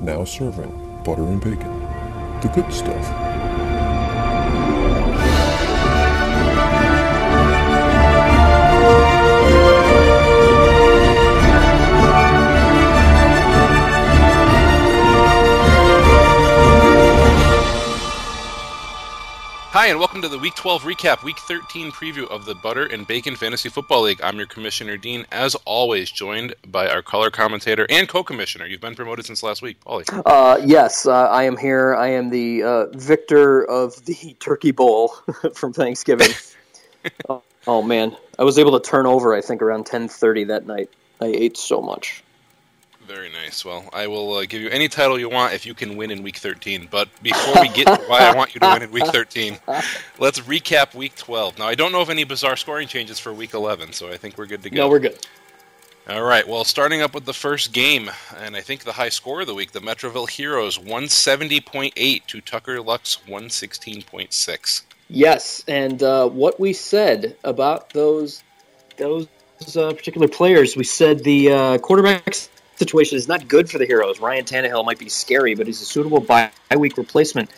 now serving butter and bacon. The good stuff. Hi, and welcome to the Week 12 recap, Week 13 preview of the Butter and Bacon Fantasy Football League. I'm your Commissioner Dean, as always, joined by our color commentator and co-commissioner. You've been promoted since last week, Paulie. Uh, yes, uh, I am here. I am the uh, victor of the Turkey Bowl from Thanksgiving. oh, oh, man, I was able to turn over. I think around 10:30 that night. I ate so much. Very nice. Well, I will uh, give you any title you want if you can win in Week 13. But before we get to why I want you to win in Week 13, let's recap Week 12. Now, I don't know of any bizarre scoring changes for Week 11, so I think we're good to go. No, we're good. All right. Well, starting up with the first game, and I think the high score of the week, the Metroville Heroes 170.8 to Tucker Luck's 116.6. Yes, and uh, what we said about those those uh, particular players, we said the uh, quarterbacks situation is not good for the Heroes. Ryan Tannehill might be scary, but he's a suitable bye week replacement.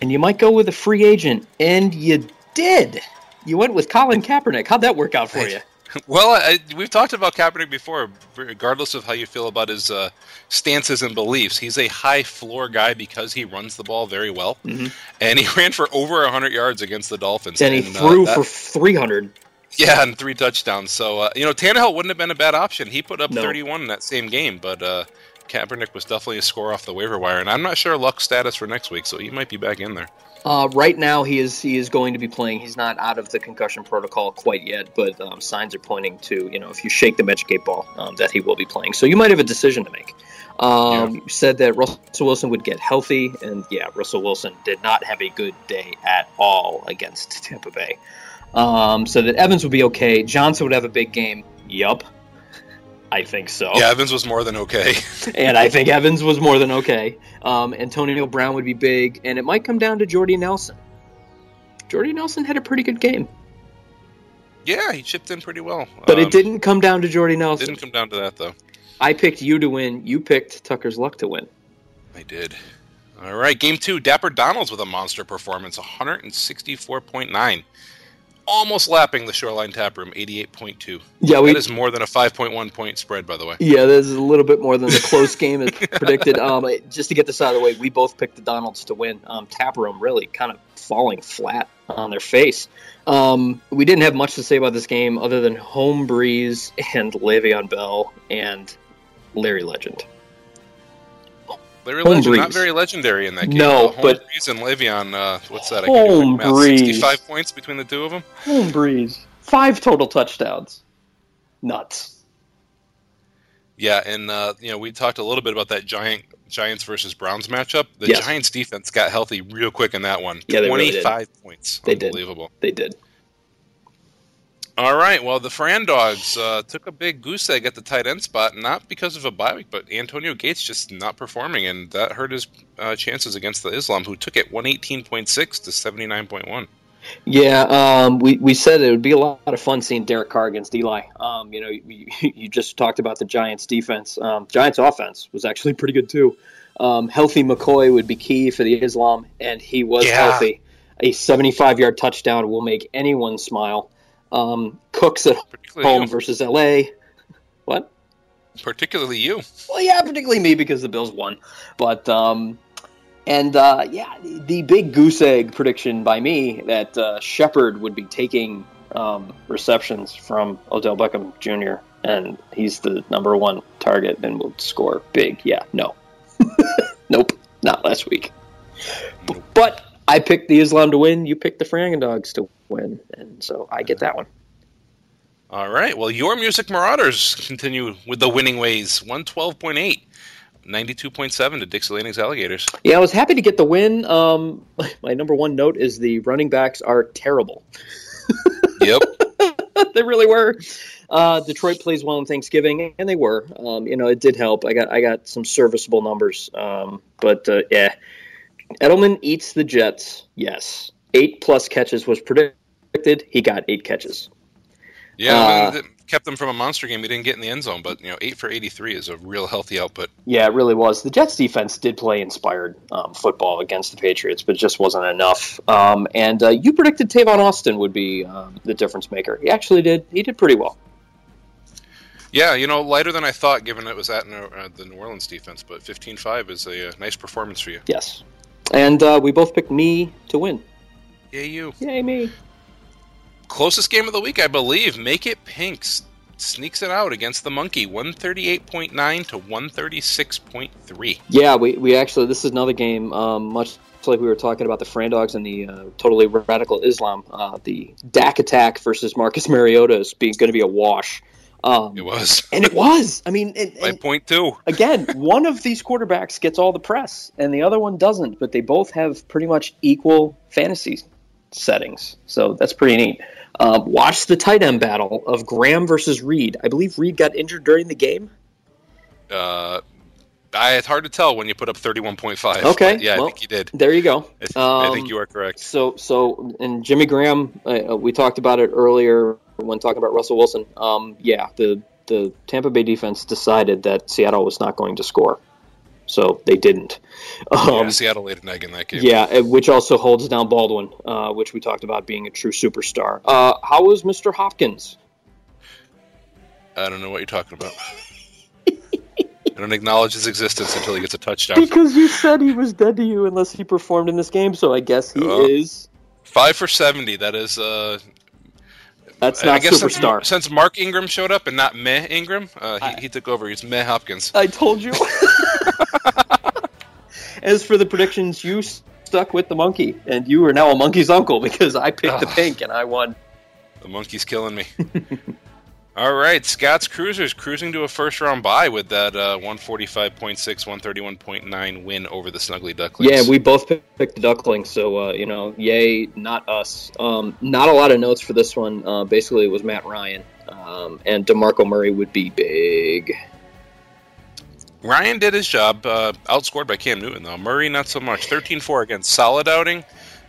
And you might go with a free agent, and you did. You went with Colin Kaepernick. How'd that work out for you? Well, I, we've talked about Kaepernick before. Regardless of how you feel about his uh, stances and beliefs, he's a high floor guy because he runs the ball very well, mm-hmm. and he ran for over 100 yards against the Dolphins. And, and he threw uh, that, for 300. Yeah, and three touchdowns. So uh, you know, Tannehill wouldn't have been a bad option. He put up no. 31 in that same game, but uh, Kaepernick was definitely a score off the waiver wire, and I'm not sure luck status for next week, so he might be back in there. Uh, right now, he is he is going to be playing. He's not out of the concussion protocol quite yet, but um, signs are pointing to you know if you shake the magic eight ball um, that he will be playing. So you might have a decision to make. Um, yeah. You said that Russell Wilson would get healthy, and yeah, Russell Wilson did not have a good day at all against Tampa Bay um, so that Evans would be okay. Johnson would have a big game. Yup. I think so. Yeah, Evans was more than okay. and I think Evans was more than okay. Um, Antonio Brown would be big, and it might come down to Jordy Nelson. Jordy Nelson had a pretty good game. Yeah, he chipped in pretty well. But um, it didn't come down to Jordy Nelson. Didn't come down to that though. I picked you to win. You picked Tucker's luck to win. I did. All right, game two. Dapper Donald's with a monster performance, 164.9 almost lapping the Shoreline Tap Room, 88.2. Yeah, we, that is more than a 5.1 point spread, by the way. Yeah, this is a little bit more than the close game is predicted. Um, just to get this out of the way, we both picked the Donalds to win. Um, Tap Room really kind of falling flat on their face. Um, we didn't have much to say about this game other than home Brees and Le'Veon Bell and Larry Legend. Larry Legend, Brees. not very legendary in that game. No, uh, but Brees and Le'Veon, uh, what's that? Home Brees, sixty-five points between the two of them. Home Brees, five total touchdowns, nuts. Yeah, and uh, you know we talked a little bit about that giant Giants versus Browns matchup. The yes. Giants defense got healthy real quick in that one. Yeah, twenty-five really points. They Unbelievable. Did. They did. All right. Well, the Fran Dogs uh, took a big goose egg at the tight end spot, not because of a bye week, but Antonio Gates just not performing, and that hurt his uh, chances against the Islam, who took it 118.6 to 79.1. Yeah, um, we, we said it would be a lot of fun seeing Derek Carr against Eli. Um, you know, you, you, just talked about the Giants' defense. Um, Giants' offense was actually pretty good, too. Um, healthy McCoy would be key for the Islam, and he was yeah. healthy. A 75 yard touchdown will make anyone smile. Um, Cooks at home you. versus LA. What? Particularly you. Well, yeah, particularly me because the Bills won. But um, and uh, yeah, the big goose egg prediction by me that uh, Shepard would be taking um, receptions from Odell Beckham Jr. and he's the number one target and will score big. Yeah, no, nope, not last week. But I picked the Islam to win. You picked the Frangen Dogs to win, and so I get that one. All right. Well, your Music Marauders continue with the winning ways. 112.8. 92.7 to Dixie Landing's Alligators. Yeah, I was happy to get the win. Um, my number one note is the running backs are terrible. Yep. they really were. Uh, Detroit plays well on Thanksgiving, and they were. Um, you know, it did help. I got I got some serviceable numbers. Um, but uh, yeah, Edelman eats the Jets. Yes, eight plus catches was predicted. He got eight catches. Yeah, Uh, I mean, kept them from a monster game. He didn't get in the end zone, but you know, eight for eighty-three is a real healthy output. Yeah, it really was. The Jets defense did play inspired um, football against the Patriots, but it just wasn't enough. Um, and uh, you predicted Tavon Austin would be um, the difference maker. He actually did. He did pretty well. Yeah, you know, lighter than I thought, given it was at New- uh, the New Orleans defense. But 15-5 is a, uh nice performance for you. Yes. And uh, we both picked me to win. Yay, you! Yay, me. Closest game of the week, I believe. Make it Pinks sneaks it out against the Monkey, one thirty-eight point nine to one thirty-six point three. Yeah, we, we actually, this is another game, um, much like we were talking about the Fran Dogs and the uh, totally radical Islam. Uh, the Dak attack versus Marcus Mariota is going to be a wash. Um, It was and it was. I mean, and, by and point two. again, one of these quarterbacks gets all the press, and the other one doesn't. But they both have pretty much equal fantasy settings, so that's pretty neat. Um, watch the tight end battle of Graham versus Reed. I believe Reed got injured during the game. Uh, I, it's hard to tell when you put up thirty-one point five. Okay, yeah, well, I think you did. There you go. I, th- I Um, think you are correct. So, so, and Jimmy Graham, uh, uh, we talked about it earlier when talking about Russell Wilson. Um, yeah, the the Tampa Bay defense decided that Seattle was not going to score, so they didn't. yeah, Um, Seattle laid an egg in that game. yeah, uh, which also holds down Baldwin, uh, which we talked about being a true superstar. Uh, how was Mr. Hopkins? I don't know what you're talking about. I don't acknowledge his existence until he gets a touchdown. Because you said he was dead to you unless he performed in this game, so I guess he Oh. is. Five for seventy. That is. Uh, That's I not guess superstar. Since, since Mark Ingram showed up and not Meh Ingram, uh, he, I- he took over. He's Meh Hopkins. I told you. As for the predictions, you stuck with the monkey, and you are now a monkey's uncle because I picked the pink and I won. The monkey's killing me. All right, Scott's Cruisers cruising to a first round bye with that uh, 145.6, 131.9 win over the Snuggly Ducklings. Yeah, we both picked the ducklings, so uh, you know, yay, not us. Um, not a lot of notes for this one. Uh, basically, it was Matt Ryan, um, and Demarco Murray would be big. Ryan did his job, uh, outscored by Cam Newton, though. Murray, not so much. 13 4 against solid outing,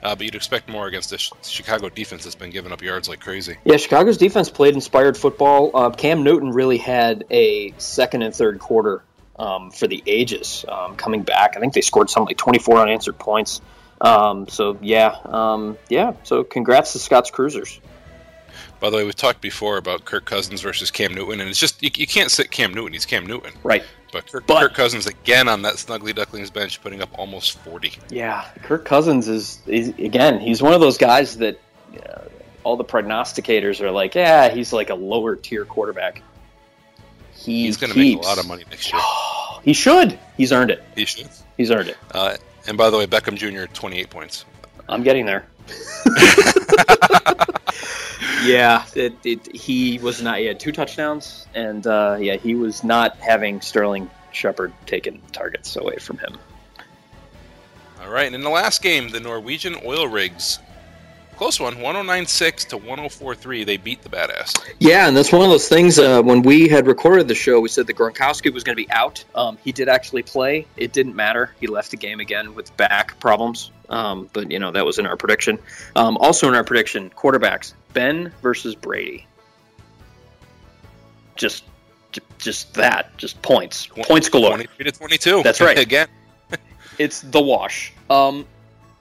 uh, but you'd expect more against the Chicago defense that's been giving up yards like crazy. Yeah, Chicago's defense played inspired football. Uh, Cam Newton really had a second and third quarter um, for the ages um, coming back. I think they scored something like 24 unanswered points. Um, so yeah, um, yeah. So congrats to Scott's Cruisers. By the way, we've talked before about Kirk Cousins versus Cam Newton, and it's just, you, you can't sit Cam Newton. He's Cam Newton. Right. But Kirk, But- Kirk Cousins again on that Snuggly Ducklings bench, putting up almost 40. Yeah, Kirk Cousins is, is again. He's one of those guys that uh, all the prognosticators are like, yeah, he's like a lower tier quarterback. He He's going to make a lot of money next year. He should. He's earned it. He should. He's earned it. Uh, and by the way, Beckham Jr. 28 points. I'm getting there. yeah, it, it, he was not. He had two touchdowns, and uh, yeah, he was not having Sterling Shepard taking targets away from him. All right, and in the last game, the Norwegian oil rigs, close one, 1096 to 1043, they beat the badass. Yeah, and that's one of those things. Uh, when we had recorded the show, we said that Gronkowski was going to be out. Um, he did actually play. It didn't matter. He left the game again with back problems. Um, but you know that was in our prediction. Um, also in our prediction, quarterbacks: Ben versus Brady. Just, just that. Just points. Points galore. 23 to 22. That's right. Again, It's the wash. Um,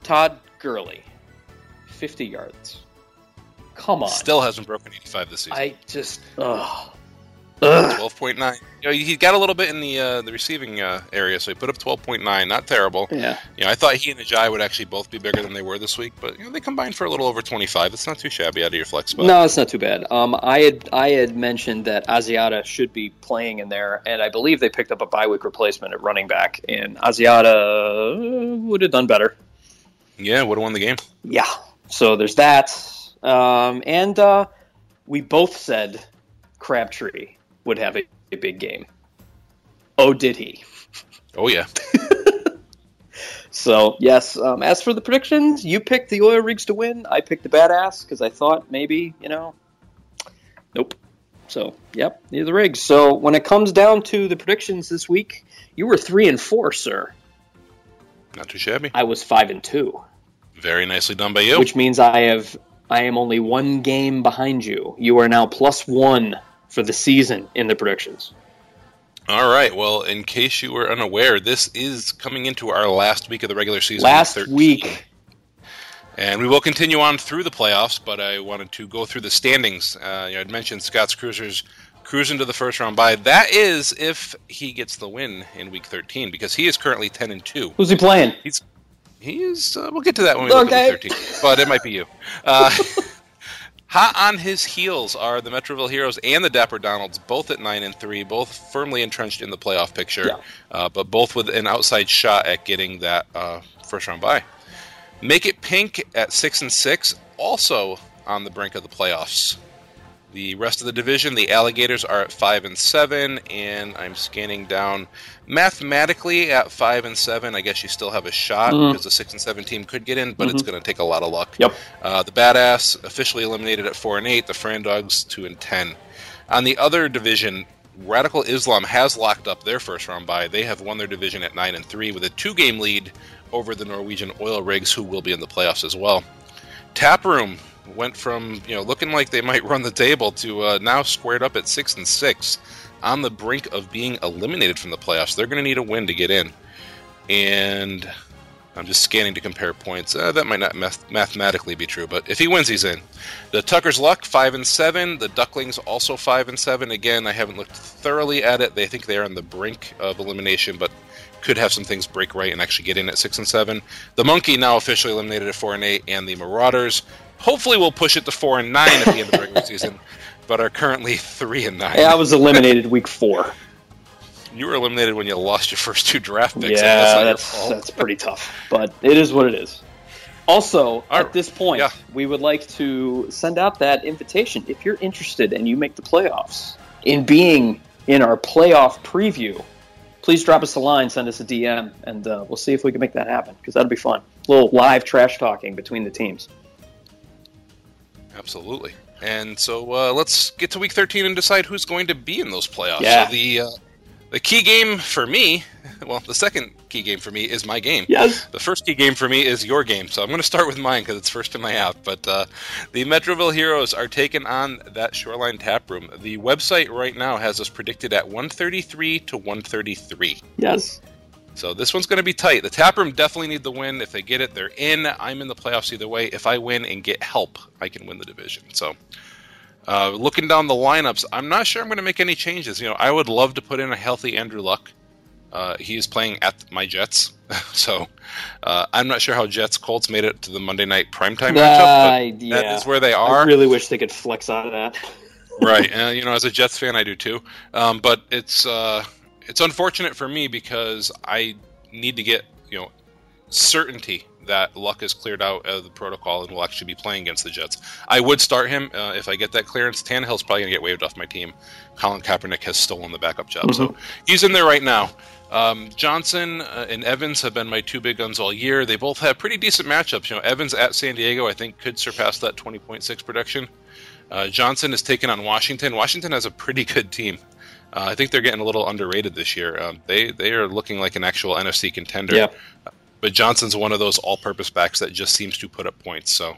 Todd Gurley, fifty yards. Come on. still hasn't broken 85 this season. I just. Ugh. Ugh. 12.9. You know, he got a little bit in the uh, the receiving uh, area, so he put up 12.9. Not terrible. Yeah. You know, I thought he and Ajayi would actually both be bigger than they were this week, but you know, they combined for a little over 25. It's not too shabby out of your flex spot. No, it's not too bad. Um, I had I had mentioned that Asiata should be playing in there, and I believe they picked up a bye week replacement at running back, and Asiata would have done better. Yeah, would have won the game. Yeah. So there's that, um, and uh, we both said Crabtree would have a, a big game. Oh, did he? Oh yeah. So yes. Um, as for the predictions, you picked the oil rigs to win. I picked the badass because I thought maybe you know. Nope. So yep, neither the rigs. So when it comes down to the predictions this week, you were three and four, sir. Not too shabby. I was five and two, Very nicely done by you. which means I have I am only one game behind you. You are now plus one for the season in the predictions. All right. Well, in case you were unaware, this is coming into our last week of the regular season. Last 13. week. And we will continue on through the playoffs, but I wanted to go through the standings. Uh, you know, I'd mentioned Scott's Cruisers cruising to the first round by. That is if he gets the win in week 13, because he is currently 10 and 2. Who's he playing? He's he is. Uh, we'll get to that when we look Okay. at week 13, but it might be you. Uh, hot on his heels are the Metroville Heroes and the Dapper Donalds, both at nine and three, both firmly entrenched in the playoff picture, Yeah. uh, but both with an outside shot at getting that uh, first round bye. Make it pink at six and six, also on the brink of the playoffs. The rest of the division, the Alligators are at five and seven, and I'm scanning down mathematically at five and seven. I guess you still have a shot Mhm. because the six and seven team could get in, but it's going to take a lot of luck. Yep. Uh, the Badass officially eliminated at four and eight. The Fran Dogs two and ten. On the other division, Radical Islam has locked up their first round bye. They have won their division at nine and three with a two game lead over the Norwegian Oil Rigs, who will be in the playoffs as well. Taproom went from you know looking like they might run the table to uh, now squared up at six and six, on the brink of being eliminated from the playoffs. They're going to need a win to get in, and I'm just scanning to compare points. Uh, that might not math- mathematically be true, but if he wins, he's in. The Tucker's Luck five and seven. The Ducklings also five and seven. Again, I haven't looked thoroughly at it. They think they are on the brink of elimination, but could have some things break right and actually get in at six and seven. The Monkey now officially eliminated at four and eight, and the Marauders hopefully will push it to four and nine at the end of the regular season, but are currently three and nine. Yeah, I was eliminated week four. You were eliminated when you lost your first two draft picks. yeah, that's that's that's pretty tough, but it is what it is. Also, at this point, Yeah. we would like to send out that invitation if you're interested and you make the playoffs in being in our playoff preview. Please drop us a line, send us a DM, and uh, we'll see if we can make that happen because that'd be fun. A little live trash talking between the teams. Absolutely. And so uh, let's get to week 13 and decide who's going to be in those playoffs. Yeah. So the uh, the key game for me, well, the second key game for me is my game. Yes. The first key game for me is your game, so I'm going to start with mine because it's first in my app. But uh, the Metroville Heroes are taking on that Shoreline Tap Room. The website right now has us predicted at 133 to 133. Yes. So this one's going to be tight. The Taproom definitely need the win. If they get it, they're in. I'm in the playoffs either way. If I win and get help, I can win the division. So uh, looking down the lineups, I'm not sure I'm going to make any changes. You know, I would love to put in a healthy Andrew Luck. Uh, he is playing at my Jets, so uh, I'm not sure how Jets Colts made it to the Monday night primetime matchup, but that yeah. is where they are. I really wish they could flex out of that. right. Uh, you know, as a Jets fan, I do too. Um, but it's uh, it's unfortunate for me because I need to get you know certainty that Luck is cleared out of the protocol and will actually be playing against the Jets. I would start him uh, if I get that clearance. Tannehill's probably going to get waived off my team. Colin Kaepernick has stolen the backup job, so he's in there right now. Um, Johnson uh, and Evans have been my two big guns all year. They both have pretty decent matchups. You know, Evans at San Diego, I think, could surpass that 20.6 production. Uh, Johnson is taking on Washington. Washington has a pretty good team. Uh, I think they're getting a little underrated this year. Um, they they are looking like an actual NFC contender. Yeah. But Johnson's one of those all-purpose backs that just seems to put up points. So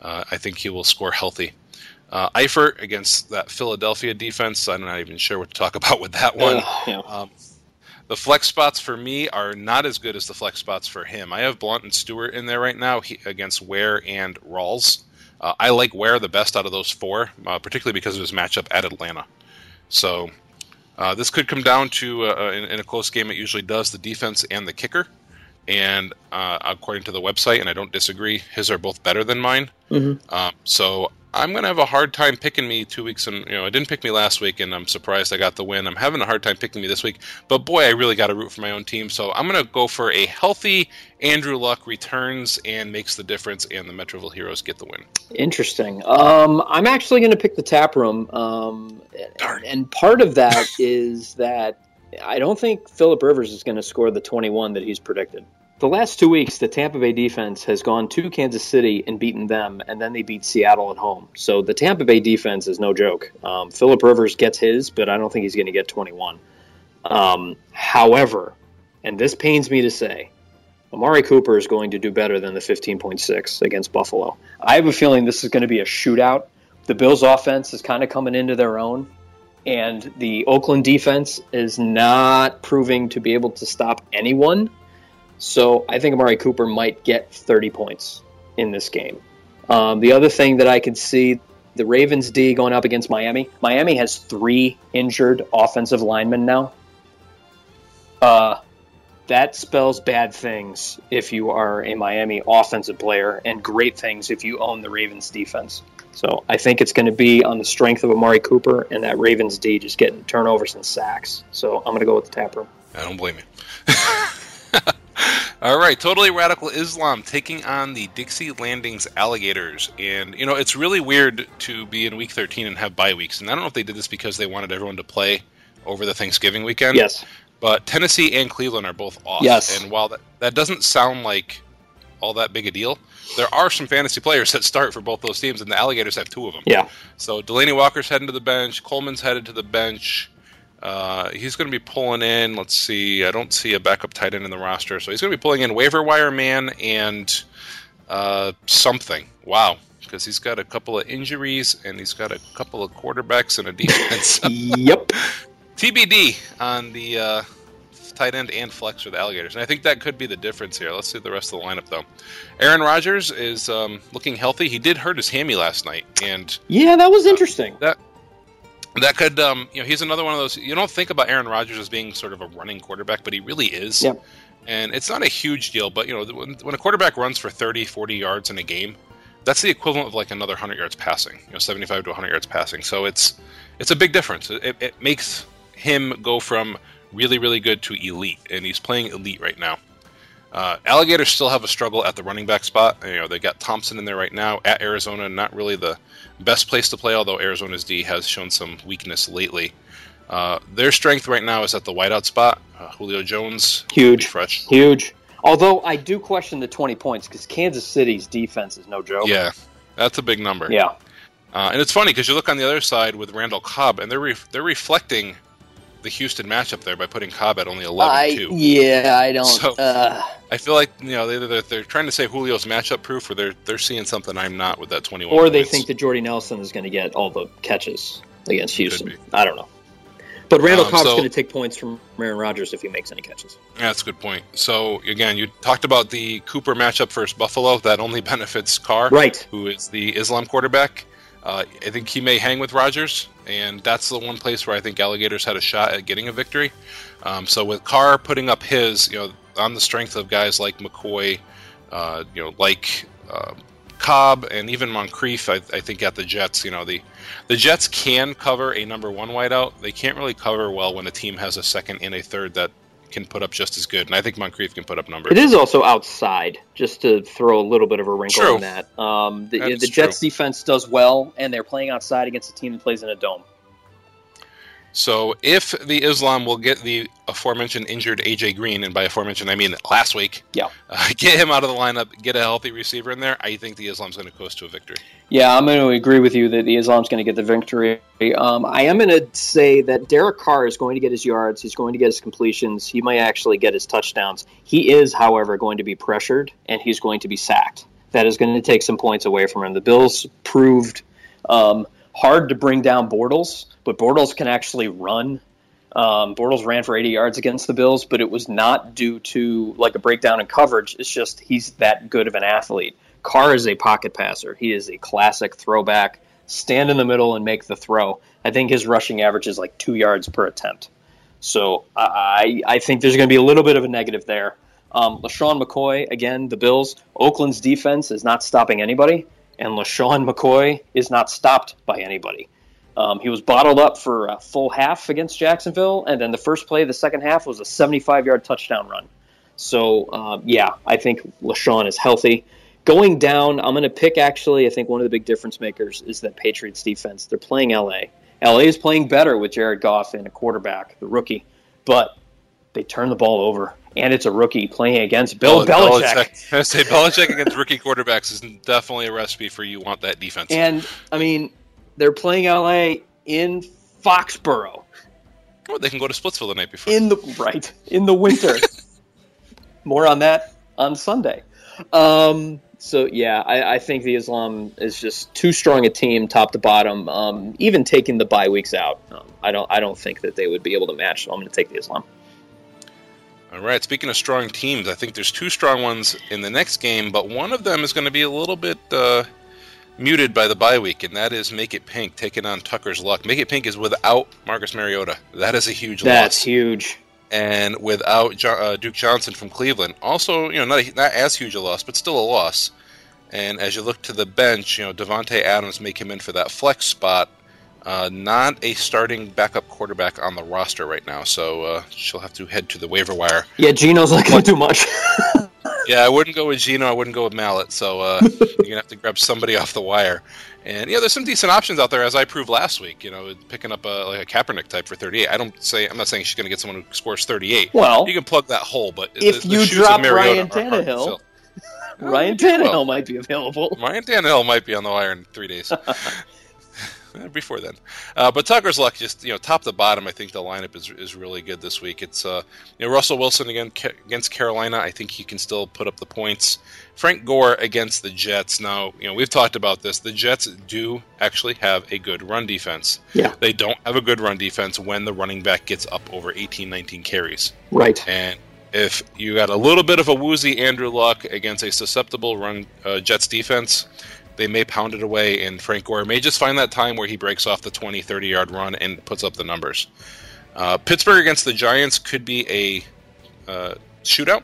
uh, I think he will score healthy. Uh, Eifert against that Philadelphia defense. I'm not even sure what to talk about with that one. Yeah. Um, the flex spots for me are not as good as the flex spots for him. I have Blount and Stewart in there right now he, against Ware and Rawls. Uh, I like Ware the best out of those four, uh, particularly because of his matchup at Atlanta. So uh, this could come down to, uh, in, in a close game, it usually does, the defense and the kicker. And uh, according to the website, and I don't disagree, his are both better than mine. Mhm. Um, so I'm going to have a hard time picking me two weeks. And you know, it didn't pick me last week, and I'm surprised I got the win. I'm having a hard time picking me this week, but boy, I really got to root for my own team. So I'm going to go for a healthy Andrew Luck returns and makes the difference, and the Metroville Heroes get the win. Interesting. Um, I'm actually going to pick the tap room, um, Darn. and part of that is that I don't think Philip Rivers is going to score the 21 that he's predicted. The last two weeks, the Tampa Bay defense has gone to Kansas City and beaten them, and then they beat Seattle at home. So the Tampa Bay defense is no joke. Um, Philip Rivers gets his, but I don't think he's going to get 21. Um, however, and this pains me to say, Amari Cooper is going to do better than the 15.6 against Buffalo. I have a feeling this is going to be a shootout. The Bills' offense is kind of coming into their own, and the Oakland defense is not proving to be able to stop anyone. So I think Amari Cooper might get 30 points in this game. Um, the other thing that I could see the Ravens D going up against Miami. Miami has three injured offensive linemen now. Uh, that spells bad things if you are a Miami offensive player, and great things if you own the Ravens defense. So I think it's going to be on the strength of Amari Cooper and that Ravens D just getting turnovers and sacks. So I'm going to go with the tap room. I don't blame you. All right, totally radical Islam taking on the Dixie Landings Alligators, and you know it's really weird to be in Week 13 and have bye weeks. And I don't know if they did this because they wanted everyone to play over the Thanksgiving weekend. Yes, but Tennessee and Cleveland are both off. Yes, and while that that doesn't sound like all that big a deal, there are some fantasy players that start for both those teams, and the Alligators have two of them. Yeah. So Delanie Walker's heading to the bench. Coleman's headed to the bench. Uh, he's going to be pulling in. Let's see. I don't see a backup tight end in the roster, so he's going to be pulling in waiver wire man and uh, something. Wow, because he's got a couple of injuries and he's got a couple of quarterbacks and a defense. yep. TBD on the uh, tight end and flex for the Alligators, and I think that could be the difference here. Let's see the rest of the lineup though. Aaron Rodgers is um, looking healthy. He did hurt his hammy last night, and yeah, that was interesting. that that could, um, you know, he's another one of those. You don't think about Aaron Rodgers as being sort of a running quarterback, but he really is. Yep. And it's not a huge deal, but, you know, when, when a quarterback runs for 30, 40 yards in a game, that's the equivalent of like another 100 yards passing, you know, 75 to 100 yards passing. So it's it's a big difference. It, it makes him go from really, really good to elite, and he's playing elite right now. Uh, Alligators still have a struggle at the running back spot. You know, they got Thompson in there right now at Arizona, not really the best place to play, although Arizona's D has shown some weakness lately. Uh, their strength right now is at the wideout spot. Uh, Julio Jones, huge, fresh, huge. Although I do question the 20 points because Kansas City's defense is no joke. Yeah, that's a big number. Yeah, uh, and it's funny because you look on the other side with Randall Cobb, and they're re- they're reflecting the Houston matchup there by putting Cobb at only 11 I. Yeah, I don't. So, uh, I feel like you know they, they're, they're trying to say Julio's matchup proof, or they're they're seeing something I'm not with that 21. or they points. think that Jordy Nelson is going to get all the catches against Houston. I don't know. But Randall Um, Cobb's so- going to take points from Aaron Rodgers if he makes any catches. Yeah, that's a good point. So again, you talked about the Cooper matchup versus Buffalo. That only benefits Carr, Right. who is the Islam quarterback. Uh, I think he may hang with Rodgers, and that's the one place where I think Alligators had a shot at getting a victory. Um, so with Carr putting up his, you know, on the strength of guys like McCoy, uh, you know, like uh, Cobb, and even Moncrief, I, I think at the Jets, you know, the the Jets can cover a number one wideout. They can't really cover well when a team has a second and a third that can put up just as good. And I think Moncrief can put up numbers. It is also outside, just to throw a little bit of a wrinkle True. in that. Um, the That the Jets defense does well, and they're playing outside against a team that plays in a dome. So if the Islam will get the aforementioned injured AJ Green, and by aforementioned I mean last week, Yeah. uh, get him out of the lineup, get a healthy receiver in there, I think the Islam's going to coast to a victory. Yeah, I'm going to agree with you that the Islam's going to get the victory. Um, I am going to say that Derek Carr is going to get his yards. He's going to get his completions. He might actually get his touchdowns. He is, however, going to be pressured and he's going to be sacked. That is going to take some points away from him. The Bills proved um, hard to bring down Bortles, but Bortles can actually run. Um, Bortles ran for 80 yards against the Bills, but it was not due to like a breakdown in coverage. It's just he's that good of an athlete. Carr is a pocket passer. He is a classic throwback. Stand in the middle and make the throw. I think his rushing average is like two yards per attempt. So I I think there's going to be a little bit of a negative there. Um, LeSean McCoy again, the Bills. Oakland's defense is not stopping anybody, and LeSean McCoy is not stopped by anybody. Um, he was bottled up for a full half against Jacksonville, and then the first play of the second half was a 75 yard touchdown run. So, um, yeah, I think LeSean is healthy. Going down, I'm going to pick actually, I think one of the big difference makers is that Patriots defense. They're playing LA. LA is playing better with Jared Goff and a quarterback, the rookie, but they turn the ball over, and it's a rookie playing against Bill Belichick. I say Belichick against rookie quarterbacks is definitely a recipe for you want that defense. And, I mean, they're playing LA in Foxborough. Or they can go to Splitsville the night before. in the right in the winter. More on that on Sunday. Um, so yeah, I, I, think the Islam is just too strong a team, top to bottom. Um, even taking the bye weeks out, um, I don't I don't think that they would be able to match. So I'm going to take the Islam. All right. Speaking of strong teams, I think there's two strong ones in the next game, but one of them is going to be a little bit uh, muted by the bye week, and that is Make It Pink taking on Tucker's Luck. Make It Pink is without Marcus Mariota. That is a huge loss. That's loss. huge. And without jo- uh, Duke Johnson from Cleveland, also you know not a, not as huge a loss, but still a loss. And as you look to the bench, you know Davante Adams may come in for that flex spot uh, not a starting backup quarterback on the roster right now, so uh, she'll have to head to the waiver wire. Yeah, Geno's not going to do much. yeah, I wouldn't go with Geno. I wouldn't go with Mallett. So uh, you're gonna have to grab somebody off the wire. And yeah, there's some decent options out there, as I proved last week. You know, picking up a like a Kaepernick type for 38. I don't say I'm not saying she's gonna get someone who scores 38. Well, you can plug that hole, but if the, you the drop Ryan Tannehill, Ryan Tannehill well, might be available. Ryan Tannehill might be on the wire in three days. Before then. Uh, but Tucker's luck, just you know, top to bottom, I think the lineup is, is really good this week. It's uh, you know Russell Wilson again ca- against Carolina. I think he can still put up the points. Frank Gore against the Jets. Now you know we've talked about this. The Jets do actually have a good run defense. Yeah, they don't have a good run defense when the running back gets up over 18, 19 carries. Right, and if you got a little bit of a woozy Andrew Luck against a susceptible run uh, Jets defense, they may pound it away, and Frank Gore may just find that time where he breaks off the 20, 30 yard run and puts up the numbers. Uh, Pittsburgh against the Giants could be a uh, shootout.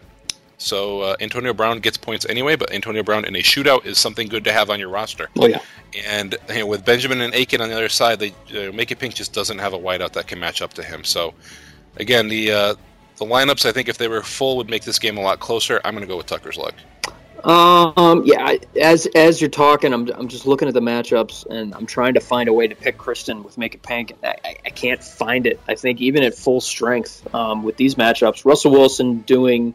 So uh, Antonio Brown gets points anyway, but Antonio Brown in a shootout is something good to have on your roster. Oh yeah. And you know, with Benjamin and Aiken on the other side, they uh, Make It Pink just doesn't have a wideout that can match up to him. So again, the uh, the lineups I think if they were full would make this game a lot closer. I'm going to go with Tucker's luck. Um, yeah, as as you're talking, I'm, I'm just looking at the matchups and I'm trying to find a way to pick Kristen with Make It Pink. I, I, I can't find it. I think even at full strength um, with these matchups, Russell Wilson doing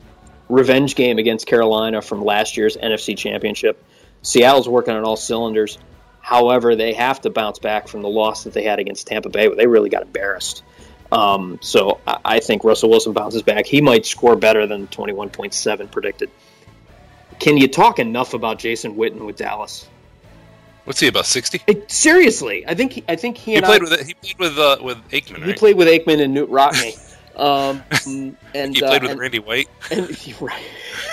revenge game against Carolina from last year's NFC Championship. Seattle's working on all cylinders. However, they have to bounce back from the loss that they had against Tampa Bay, where they really got embarrassed. Um, so I, I think Russell Wilson bounces back. He might score better than 21.7 predicted. Can you talk enough about Jason Witten with Dallas? What's he about sixty? Seriously, I think he, I think he, he played I, with he played with uh, with Aikman. Right? He played with Aikman and Knute Rockne. um, and he played uh, with and, Randy White. And, right.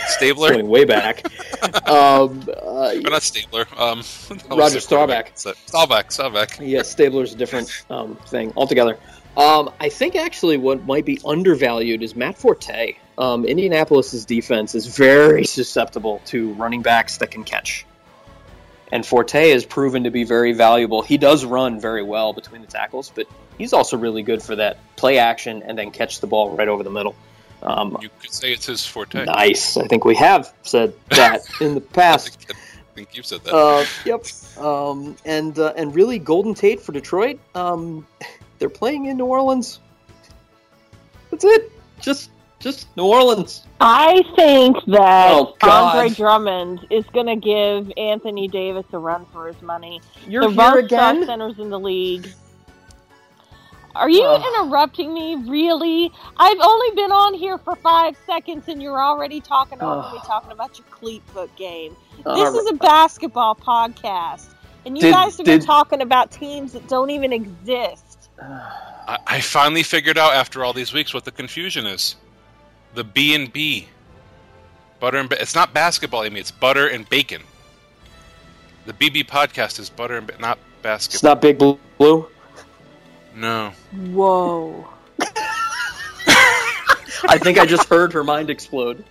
Stabler going way back. um, uh, but not Stabler. Um, Roger Staubach. Staubach. Staubach. Yeah, Stabler's a different um, thing altogether. Um, I think actually what might be undervalued is Matt Forte. Um, Indianapolis's defense is very susceptible to running backs that can catch. And Forte has proven to be very valuable. He does run very well between the tackles, but he's also really good for that play action and then catch the ball right over the middle. Um, you could say it's his forte. Nice. I think we have said that in the past. I think you've said that. Uh, yep. Um, and uh, and really, Golden Tate for Detroit. Um, they're playing in New Orleans. That's it. Just just New Orleans. I think that oh, Andre Drummond is going to give Anthony Davis a run for his money. You're the here again. centers in the league. Are you interrupting me? Really? I've only been on here for five seconds, and you're already talking over me, talking about your cleat foot game. This is a basketball podcast, and you did, guys have did, been talking about teams that don't even exist. I, I finally figured out after all these weeks what the confusion is. The B and B. Butter and ba- it's not basketball, Amy. It's butter and bacon. The BB podcast is butter and ba- not basketball. It's not Big Blue. No. Whoa. I think I just heard her mind explode.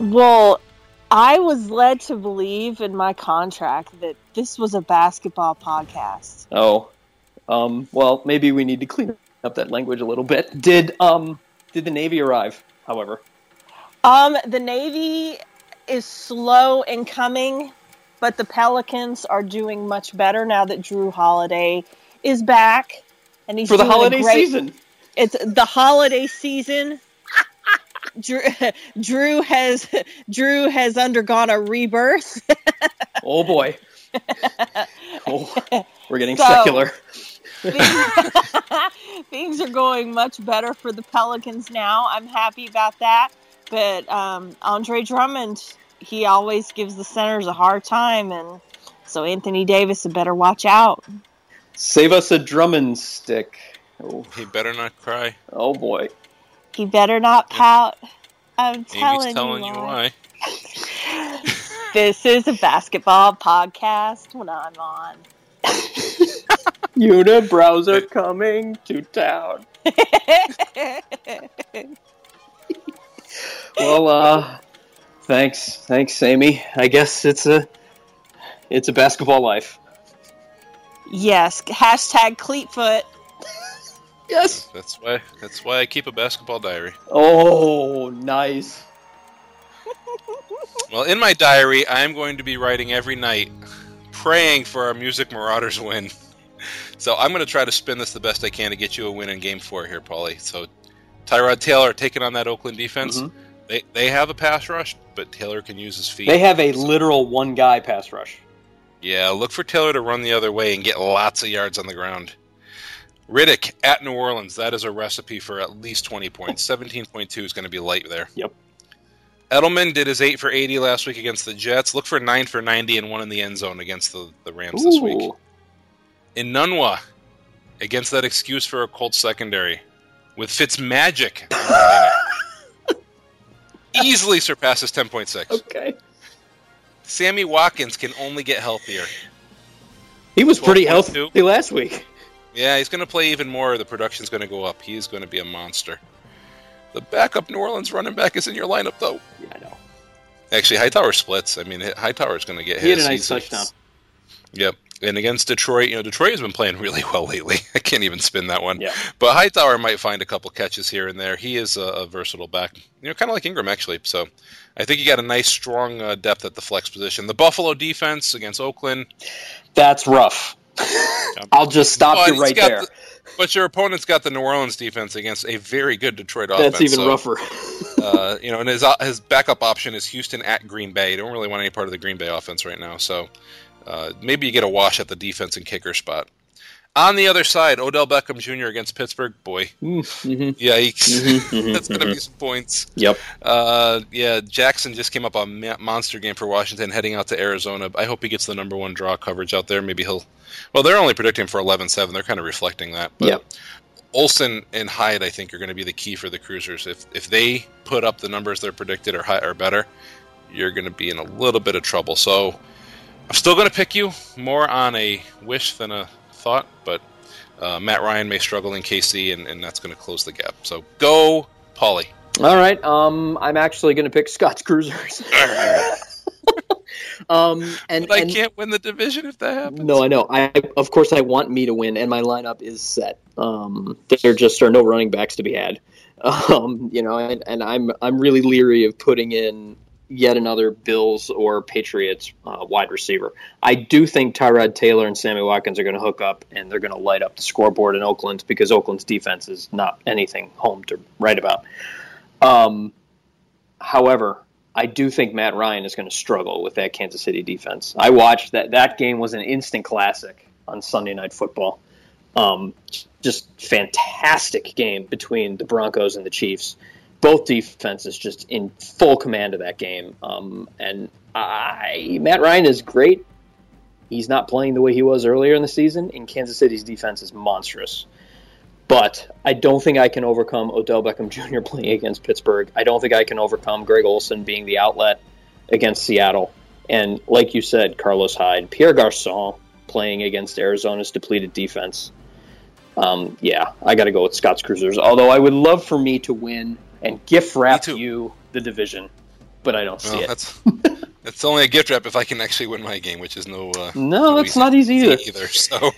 Well, I was led to believe in my contract that this was a basketball podcast. Oh, um, well, maybe we need to clean up that language a little bit. Did um, did the Navy arrive? However, um, the Navy is slow in coming, but the Pelicans are doing much better now that Drew Holiday is back, and he's for the holiday great, season. It's the holiday season. Drew, Jrue has Jrue has undergone a rebirth. oh boy. oh, we're getting so, secular. Things are going much better for the Pelicans now. I'm happy about that. but um, Andre Drummond, he always gives the centers a hard time, and so Anthony Davis had better watch out. Save us a Drummond stick. Oh, He better not cry. oh boy. He better not pout. I'm telling, Amy's telling you why. why. This is a basketball podcast when I'm on. Unibrows are coming to town. Well, uh, thanks, thanks, Amy. I guess it's a, it's a basketball life. yes, hashtag Cleatfoot. Yes. That's why. That's why I keep a basketball diary. Oh, nice. Well, in my diary, I'm going to be writing every night, praying for our Music Marauders win. So I'm going to try to spin this the best I can to get you a win in Game Four here, Paulie. So Tyrod Taylor taking on that Oakland defense. Mhm. They they have a pass rush, but Taylor can use his feet. They have a literal one guy pass rush. Yeah, look for Taylor to run the other way and get lots of yards on the ground. Riddick at New Orleans. That is a recipe for at least 20 points. 17.2 is going to be light there. Yep. Edelman did his 8 for 80 last week against the Jets. Look for 9 for 90 and one in the end zone against the, the Rams this week. Enunwa, against that excuse for a Colts secondary, with Fitz Magic. Easily surpasses 10.6. Okay. Sammy Watkins can only get healthier. He was pretty 12.2. healthy last week. Yeah, he's going to play even more. The production's going to go up. He's going to be a monster. The backup New Orleans running back is in your lineup, though. Yeah, I know. Actually, Hightower splits. I mean, Hightower's going to get He had a nice He's- touchdown. Yep. And against Detroit, you know, Detroit has been playing really well lately. I can't even spin that one. Yeah. But Hightower might find a couple catches here and there. He is a, a versatile back, you know, kind of like Ingram actually. So, I think you got a nice, strong uh, depth at the flex position. The Buffalo defense against Oakland, That's rough. I'll just stop But you right there. the- but your opponent's got the New Orleans defense against a very good Detroit offense. That's even so, rougher. uh, you know, and his his backup option is Houston at Green Bay. You don't really want any part of the Green Bay offense right now, so uh, maybe you get a wash at the defense and kicker spot. On the other side, Odell Beckham Jr. against Pittsburgh. Boy, mm-hmm. yikes! Mhm, That's gonna mhm. be some points. Yep. Uh, yeah, Jackson just came up a monster game for Washington, heading out to Arizona. I hope he gets the number one draw coverage out there. Maybe he'll. Well, they're only predicting for 11-7. They're kind of reflecting that. But Yep. Olsen and Hyde, I think, are going to be the key for the Cruisers. If if they put up the numbers they're predicted or high, or better, you're going to be in a little bit of trouble. So I'm still going to pick you more on a wish than a thought, but uh, Matt Ryan may struggle in KC, and, and that's going to close the gap. So go, Paulie. All right. Um, I'm actually going to pick Scott's Cruisers. um, and, But I and can't win the division if that happens. no, I know. I of course I want me to win, and my lineup is set. Um, there just are no running backs to be had. Um, you know, and, and I'm I'm really leery of putting in yet another Bills or Patriots uh, wide receiver. I do think Tyrod Taylor and Sammy Watkins are going to hook up, and they're going to light up the scoreboard in Oakland because Oakland's defense is not anything home to write about. Um, however, I do think Matt Ryan is going to struggle with that Kansas City defense. I watched that. That game was an instant classic on Sunday Night Football. Um, just fantastic game between the Broncos and the Chiefs. Both defenses just in full command of that game. Um, and I, Matt Ryan is great. He's not playing the way he was earlier in the season, and Kansas City's defense is monstrous. But I don't think I can overcome Odell Beckham Jr. playing against Pittsburgh. I don't think I can overcome Greg Olsen being the outlet against Seattle. And like you said, Carlos Hyde, Pierre Garcon playing against Arizona's depleted defense. Um, yeah, I got to go with Scott's Cruisers. Although I would love for me to win and gift wrap you the division, but I don't see Well, it. that's that's only a gift wrap if I can actually win my game, which is no. Uh, No, that's not easy either. either. So,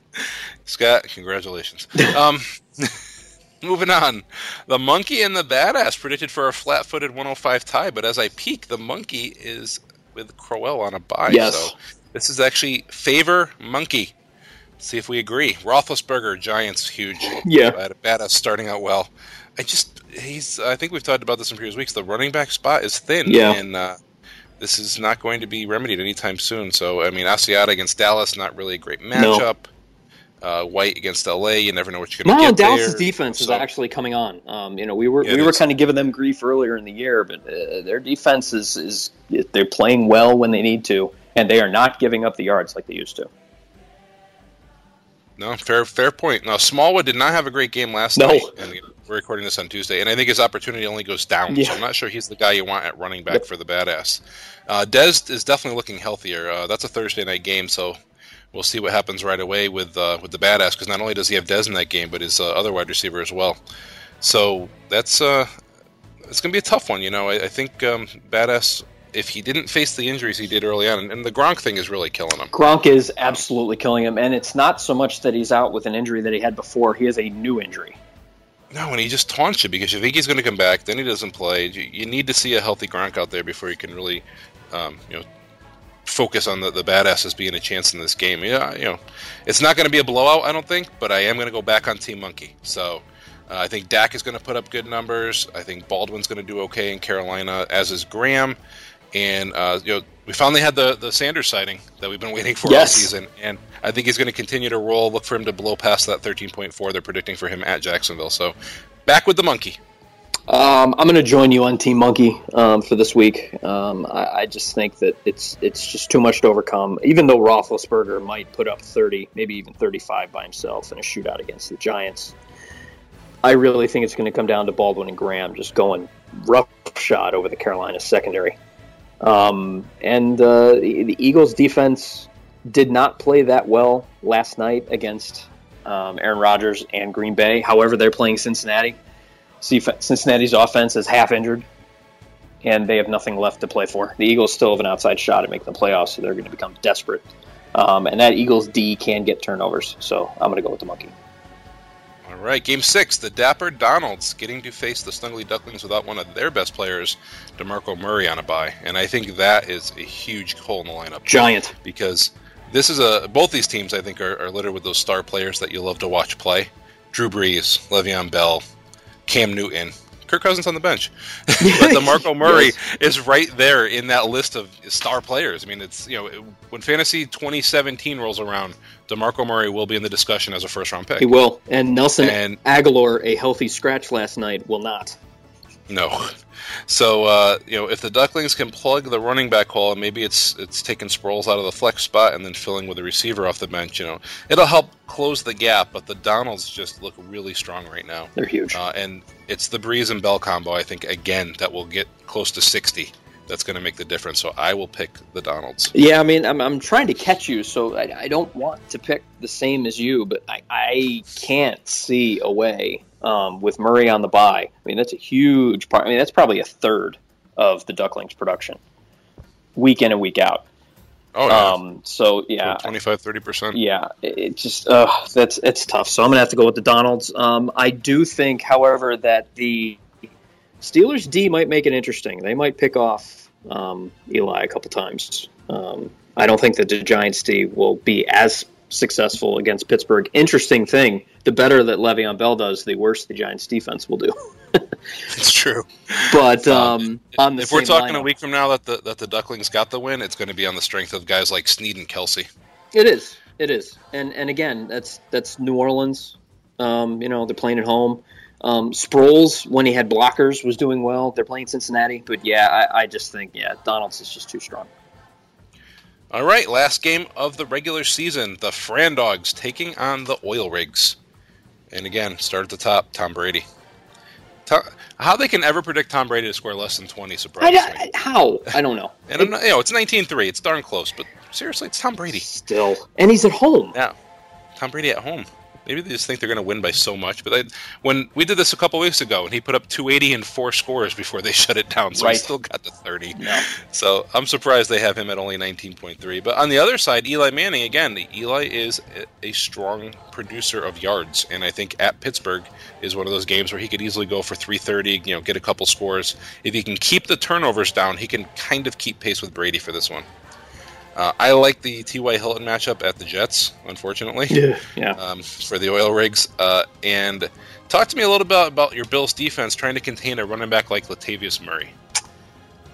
Scott, congratulations. Um, moving on, the monkey and the badass predicted for a flat-footed 105 tie, but as I peek, the monkey is with Crowell on a bye. Yes. So this is actually favor monkey. See if we agree. Roethlisberger, Giants, huge. Yeah. Bad, badass starting out well. I just he's. I think we've talked about this in previous weeks. The running back spot is thin. Yeah. And uh, this is not going to be remedied anytime soon. So I mean, Asiata against Dallas, not really a great matchup. uh, White against LA. You never know what you're going to No, get Dallas' there. defense is actually coming on. Um, you know, we were Yeah, we were kind of giving them grief earlier in the year, but uh, their defense is, is they're playing well when they need to, and they are not giving up the yards like they used to. No, fair fair point. Now Smallwood did not have a great game last No. night, and we're recording this on Tuesday, and I think his opportunity only goes down. Yeah. So I'm not sure he's the guy you want at running back Yep. for the badass. Uh, Dez is definitely looking healthier. Uh, that's a Thursday night game, so we'll see what happens right away with uh, with the badass because not only does he have Dez in that game, but his uh, other wide receiver as well. So that's uh, it's going to be a tough one. You know, I, I think um, badass. If he didn't face the injuries he did early on, and, and the Gronk thing is really killing him. Gronk is absolutely killing him, and it's not so much that he's out with an injury that he had before; he has a new injury. No, and he just taunts you because you think he's going to come back, then he doesn't play. You, need to see a healthy Gronk out there before you can really, um, you know, focus on the, the badasses being a chance in this game. Yeah, you know, it's not going to be a blowout, I don't think, but I am going to go back on Team Monkey. So uh, I think Dak is going to put up good numbers. I think Baldwin's going to do okay in Carolina, as is Graham. And uh, you know, we finally had the the Sanders sighting that we've been waiting for all season, and I think he's going to continue to roll. Look for him to blow past that 13.4 they're predicting for him at Jacksonville. So back with the monkey. Um, I'm going to join you on Team Monkey um, for this week. Um, I, I just think that it's it's just too much to overcome. Even though Roethlisberger might put up 30, maybe even 35 by himself in a shootout against the Giants, I really think it's going to come down to Baldwin and Graham just going rough shot over the Carolina secondary. Um, and uh, the, Eagles' defense did not play that well last night against um, Aaron Rodgers and Green Bay. However, they're playing Cincinnati. Cincinnati's offense is half injured, and they have nothing left to play for. The Eagles still have an outside shot at making the playoffs, so they're going to become desperate. Um, and that Eagles D can get turnovers, so I'm going to go with the monkey. All right, game six. The Dapper Donalds getting to face the Snuggly Ducklings without one of their best players, DeMarco Murray, on a bye, and I think that is a huge hole in the lineup Giant. because this is a both these teams I think are, are littered with those star players that you love to watch play. Drew Brees, Le'Veon Bell, Cam Newton, Kirk Cousins on the bench, but DeMarco Murray Yes. is right there in that list of star players. I mean, it's you know when fantasy 2017 rolls around, DeMarco Murray will be in the discussion as a first round pick. He will. And Nelson And- Agholor, a healthy scratch last night, will not. No. So uh, you know, if the Ducklings can plug the running back hole, and maybe it's it's taking Sproles out of the flex spot and then filling with a receiver off the bench, you know, it'll help close the gap. But the Donalds just look really strong right now, They're huge. uh, and it's the Brees and Bell combo. I think again that will get close to sixty. That's going to make the difference. So I will pick the Donalds. Yeah, I mean, I'm, I'm trying to catch you, so I, I don't want to pick the same as you, but I, I can't see a way um, with Murray on the bye. I mean, that's a huge part. I mean, that's probably a third of the Ducklings production, week in and week out. Oh yeah, Um, so yeah, 25 30 percent. yeah, it it just uh, that's it's tough. So I'm gonna have to go with the Donalds. Um, I do think, however, that the Steelers D might make it interesting. They might pick off um, Eli a couple times. Um, I don't think that the Giants D will be as successful against Pittsburgh. Interesting thing: the better that Le'Veon Bell does, the worse the Giants defense will do. It's true. But Um, um, on the If we're talking a week from now that the that the Ducklings got the win, it's going to be on the strength of guys like Snead and Kelce. It is. It is. And and again, that's that's New Orleans. Um, you know, they're playing at home. Um, Sproles, when he had blockers, was doing well. They're playing Cincinnati, but yeah, I, I just think yeah, Donalds is just too strong. All right, last game of the regular season. The Fran Dogs taking on the Oil Rigs. And again, start at the top, Tom Brady. To- how they can ever predict Tom Brady to score less than 20 I, surprises I- me. how? I don't know. And not, you know, it's 19-3. It's darn close, but seriously, it's Tom Brady. Still, and he's at home. Yeah, Tom Brady at home. Maybe they just think they're going to win by so much. But I, when we did this a couple weeks ago, and he put up 280 and four scores before they shut it down, so Right. he still got the 30. No. So I'm surprised they have him at only 19.3. But on the other side, Eli Manning again. Eli is a- a strong producer of yards, and I think at Pittsburgh is one of those games where he could easily go for 330. You know, get a couple scores. If he can keep the turnovers down, he can kind of keep pace with Brady for this one. Uh, I like the T.Y. Hilton matchup at the Jets, unfortunately Yeah. Yeah. um, for the oil rigs. Uh, and talk to me a little bit about your Bills defense trying to contain a running back like Latavius Murray.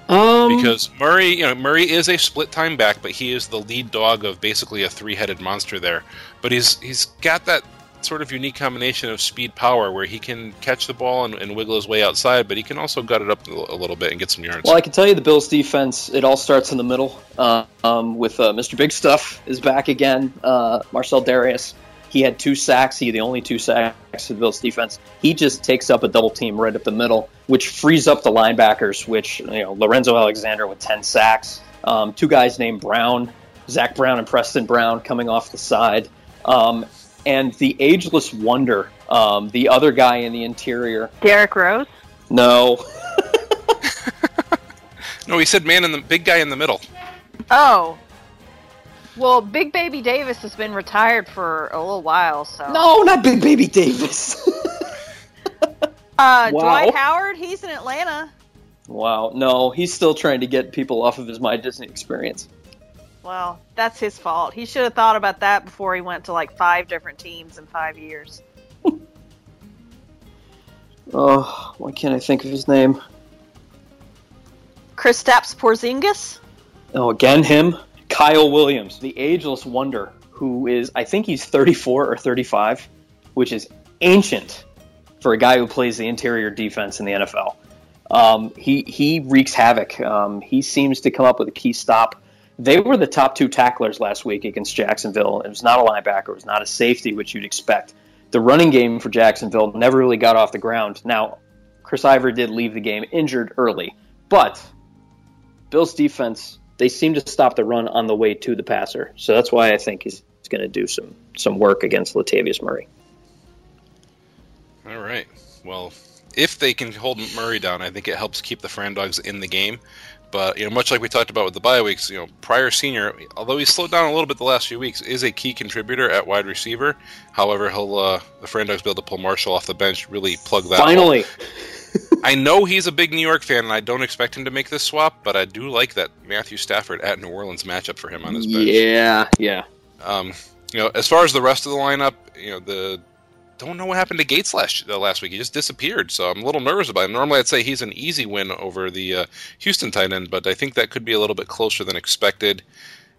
Um, because Murray, you know, Murray is a split time back, but he is the lead dog of basically a three headed monster there. But he's he's got that sort of unique combination of speed power where he can catch the ball and, and wiggle his way outside, but he can also gut it up a little bit and get some yards. Well, I can tell you the Bills' defense. It all starts in the middle. Uh, um, with uh, Mr. Big Stuff is back again. Uh, Marcell Dareus. He had two sacks. He the only two sacks for the Bills' defense. He just takes up a double team right up the middle, which frees up the linebackers. Which you know, Lorenzo Alexander with ten sacks. Um, two guys named Brown, Zach Brown and Preston Brown coming off the side. Um, and the ageless wonder, um, the other guy in the interior. Derrick Rose. No, no, he said man in the big guy in the middle. Oh. Well, Big Baby Davis has been retired for a little while, so. no, not Big Baby Davis. Uh, Wow. Dwight Howard, he's in Atlanta. wow, no, he's still trying to get people off of his My Disney experience. Well, that's his fault. He should have thought about that before he went to like five different teams in five years. Oh, why can't I think of his name? Kristaps Porzingis. Oh, again him, Kyle Williams, the ageless wonder, who is I think he's 34 or 35, which is ancient for a guy who plays the interior defense in the NFL. Um, he he wreaks havoc. Um, he seems to come up with a key stop. They were the top two tacklers last week against Jacksonville. It was not a linebacker. It was not a safety, which you'd expect. The running game for Jacksonville never really got off the ground. Now, Chris Ivory did leave the game injured early, but Bill's defense they seem to stop the run on the way to the passer. So that's why I think he's going to do some some work against Latavius Murray. All right. Well, if they can hold Murray down, I think it helps keep the Fran Dogs in the game. But you know, much like we talked about with the bye weeks, you know, Pryor Senior, although he's slowed down a little bit the last few weeks, is a key contributor at wide receiver. However, he'll uh, the Fran Dogs be able to pull Marshall off the bench, really plug that. Finally, I know he's a big New York fan, and I don't expect him to make this swap, but I do like that Matthew Stafford at New Orleans matchup for him on his bench. yeah, yeah. Um, you know, as far as the rest of the lineup, you know, the don't know what happened to Gates last uh, last week. He just disappeared, so I'm a little nervous about him. Normally, I'd say he's an easy win over the uh, Houston tight end, but I think that could be a little bit closer than expected.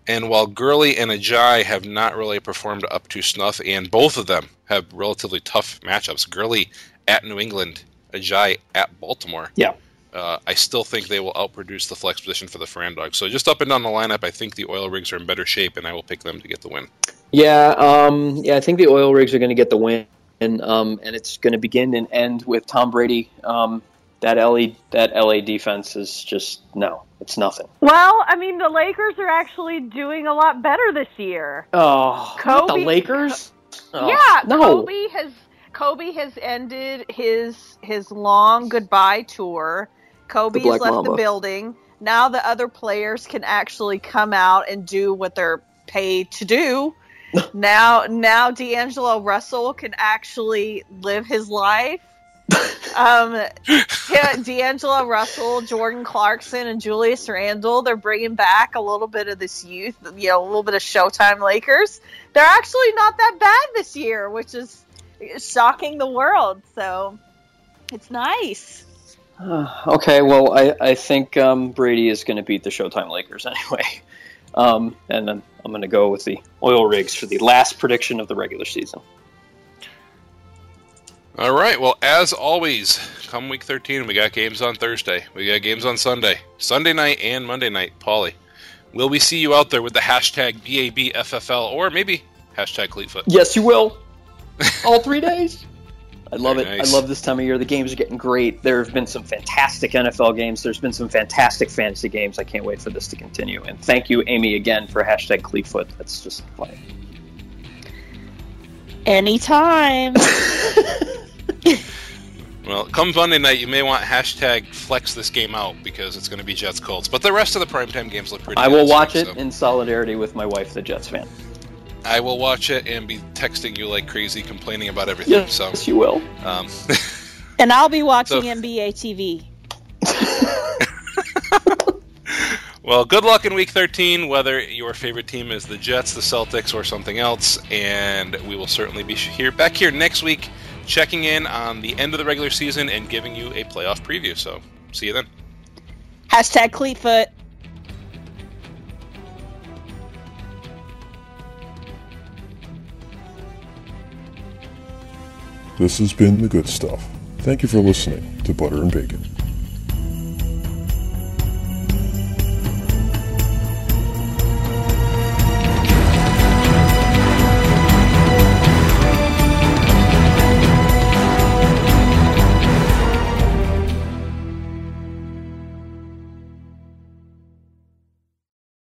And while Gurley and Ajayi have not really performed up to snuff, and both of them have relatively tough matchups, Gurley at New England, Ajayi at Baltimore. Yeah. Uh, I still think they will outproduce the flex position for the Fran Dogs. So just up and down the lineup, I think the Oil Rigs are in better shape, and I will pick them to get the win. Yeah, um, yeah, I think the oil rigs are going to get the win, and um, and it's going to begin and end with Tom Brady. Um, that LA that LA defense is just no, it's nothing. Well, I mean, the Lakers are actually doing a lot better this year. Oh, not the Lakers. Oh, yeah, no. Kobe has Kobe has ended his his long goodbye tour. Kobe's Black left Mamba. the building. Now the other players can actually come out and do what they're paid to do. Now now D'Angelo Russell can actually live his life. um, D'Angelo Russell, Jordan Clarkson, and Julius Randle, they're bringing back a little bit of this youth, you know, a little bit of Showtime Lakers. They're actually not that bad this year, which is shocking the world. So it's nice. Okay, well, I, I think um, Brady is going to beat the Showtime Lakers anyway. Um, and then I'm going to go with the oil rigs for the last prediction of the regular season. All right. Well, as always, come week 13, we got games on Thursday. We got games on Sunday, Sunday night, and Monday night. Polly, will we see you out there with the hashtag BABFFL or maybe hashtag Cleatfoot? Yes, you will. All three days. I love Very it. nice. I love this time of year. The games are getting great. There have been some fantastic NFL games. There's been some fantastic fantasy games. I can't wait for this to continue. And thank you, Amy, again for hashtag Cleatfoot. That's just funny. Anytime. Well, come Monday night, you may want hashtag flex this game out because it's going to be Jets Colts. But the rest of the primetime games look pretty I good will watch week, it in solidarity with my wife, the Jets fan. I will watch it and be texting you like crazy, complaining about everything. Yes, So, you will. um, and I'll be watching So- NBA TV. Well, good luck in week 13, whether your favorite team is the Jets, the Celtics, or something else. And we will certainly be here back here next week, checking in on the end of the regular season and giving you a playoff preview. So, see you then. Hashtag Cleatfoot. This has been The Good Stuff. Thank you for listening to Butter and Bacon.